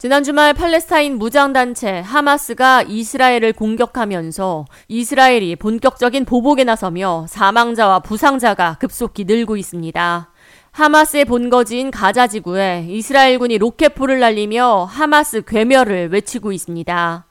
지난 주말 팔레스타인 무장단체 하마스가 이스라엘을 공격하면서 이스라엘이 본격적인 보복에 나서며 사망자와 부상자가 급속히 늘고 있습니다. 하마스의 본거지인 가자 지구에 이스라엘군이 로켓포를 날리며 하마스 괴멸을 외치고 있습니다.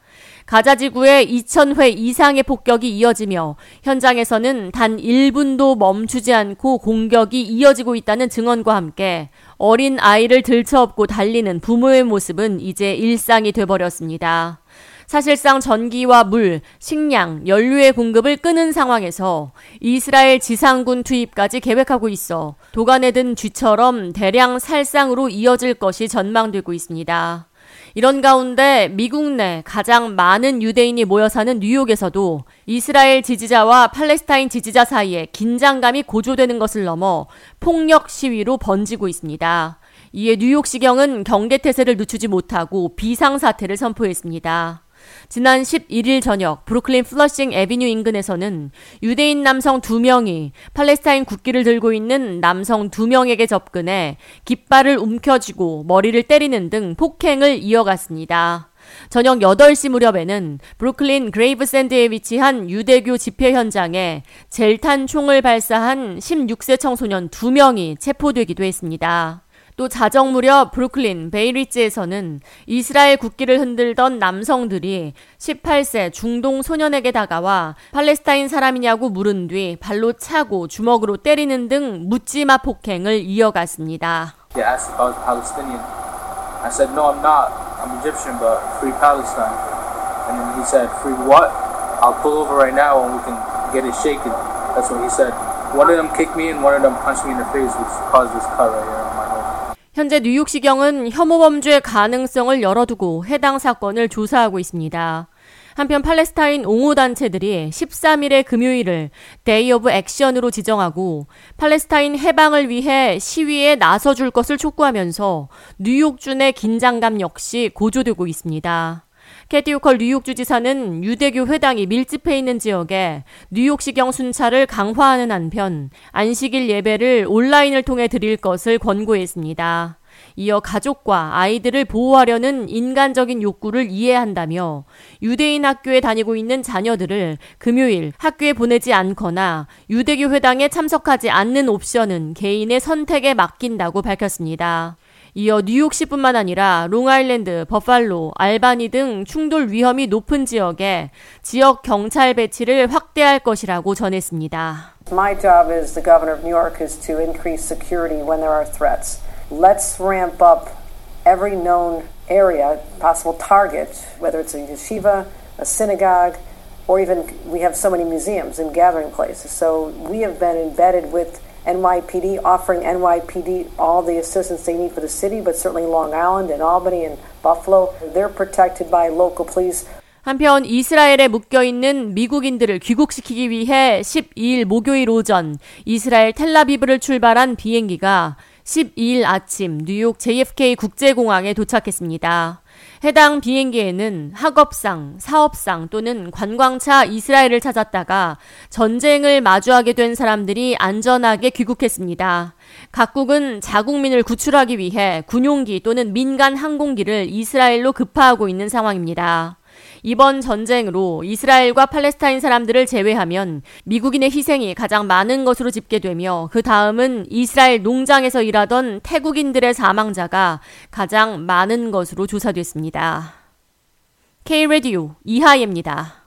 가자 지구에 2,000회 이상의 폭격이 이어지며 현장에서는 단 1분도 멈추지 않고 공격이 이어지고 있다는 증언과 함께 어린 아이를 들쳐업고 달리는 부모의 모습은 이제 일상이 돼버렸습니다. 사실상 전기와 물, 식량, 연료의 공급을 끊은 상황에서 이스라엘 지상군 투입까지 계획하고 있어 도간에 든 쥐처럼 대량 살상으로 이어질 것이 전망되고 있습니다. 이런 가운데 미국 내 가장 많은 유대인이 모여 사는 뉴욕에서도 이스라엘 지지자와 팔레스타인 지지자 사이에 긴장감이 고조되는 것을 넘어 폭력 시위로 번지고 있습니다. 이에 뉴욕시경은 경계태세를 늦추지 못하고 비상사태를 선포했습니다. 지난 11일 저녁 브루클린 플러싱 에비뉴 인근에서는 유대인 남성 2명이 팔레스타인 국기를 들고 있는 남성 2명에게 접근해 깃발을 움켜쥐고 머리를 때리는 등 폭행을 이어갔습니다. 저녁 8시 무렵에는 브루클린 그레이브샌드에 위치한 유대교 집회 현장에 젤탄 총을 발사한 16세 청소년 2명이 체포되기도 했습니다. 또 자정 무렵 브루클린 베이리츠에서는 이스라엘 국기를 흔들던 남성들이 18세 중동 소년에게 다가와 팔레스타인 사람이냐고 물은 뒤 발로 차고 주먹으로 때리는 등 묻지마 폭행을 이어갔습니다. I'm Egyptian, but free Palestine. And then he said, free what? I'll pull over right now and we can get it shaken. That's what he said. One of them kicked me and one of them punched me in the face, which caused this cut right here. 현재 뉴욕시경은 혐오 범죄 가능성을 열어두고 해당 사건을 조사하고 있습니다. 한편 팔레스타인 옹호 단체들이 13일의 금요일을 데이 오브 액션으로 지정하고 팔레스타인 해방을 위해 시위에 나서 줄 것을 촉구하면서 뉴욕주 내 긴장감 역시 고조되고 있습니다. 캐티 오컬 뉴욕 주 지사는 유대교 회당이 밀집해 있는 지역에 뉴욕시경 순찰을 강화하는 한편 안식일 예배를 온라인을 통해 드릴 것을 권고했습니다. 이어 가족과 아이들을 보호하려는 인간적인 욕구를 이해한다며 유대인 학교에 다니고 있는 자녀들을 금요일 학교에 보내지 않거나 유대교 회당에 참석하지 않는 옵션은 개인의 선택에 맡긴다고 밝혔습니다. 이어 뉴욕시뿐만 아니라 롱아일랜드, 버팔로, 알바니 등 충돌 위험이 높은 지역에 지역 경찰 배치를 확대할 것이라고 전했습니다. My job as the governor of New York is to increase security when there are threats. Let's ramp up every known area, possible target, whether it's a yeshiva, a synagogue, or even we have so many museums and gathering places. So we have been embedded with NYPD, offering NYPD all the assistance they need for the city, but certainly Long Island and Albany and Buffalo. They're protected by local police. 한편 이스라엘에 묶여 있는 미국인들을 귀국시키기 위해 12일 목요일 오전 이스라엘 텔라비브를 출발한 비행기가 12일 아침 뉴욕 JFK 국제공항에 도착했습니다. 해당 비행기에는 학업상, 사업상 또는 관광차 이스라엘을 찾았다가 전쟁을 마주하게 된 사람들이 안전하게 귀국했습니다. 각국은 자국민을 구출하기 위해 군용기 또는 민간 항공기를 이스라엘로 급파하고 있는 상황입니다. 이번 전쟁으로 이스라엘과 팔레스타인 사람들을 제외하면 미국인의 희생이 가장 많은 것으로 집계되며 그 다음은 이스라엘 농장에서 일하던 태국인들의 사망자가 가장 많은 것으로 조사됐습니다. K-Radio 이하예입니다.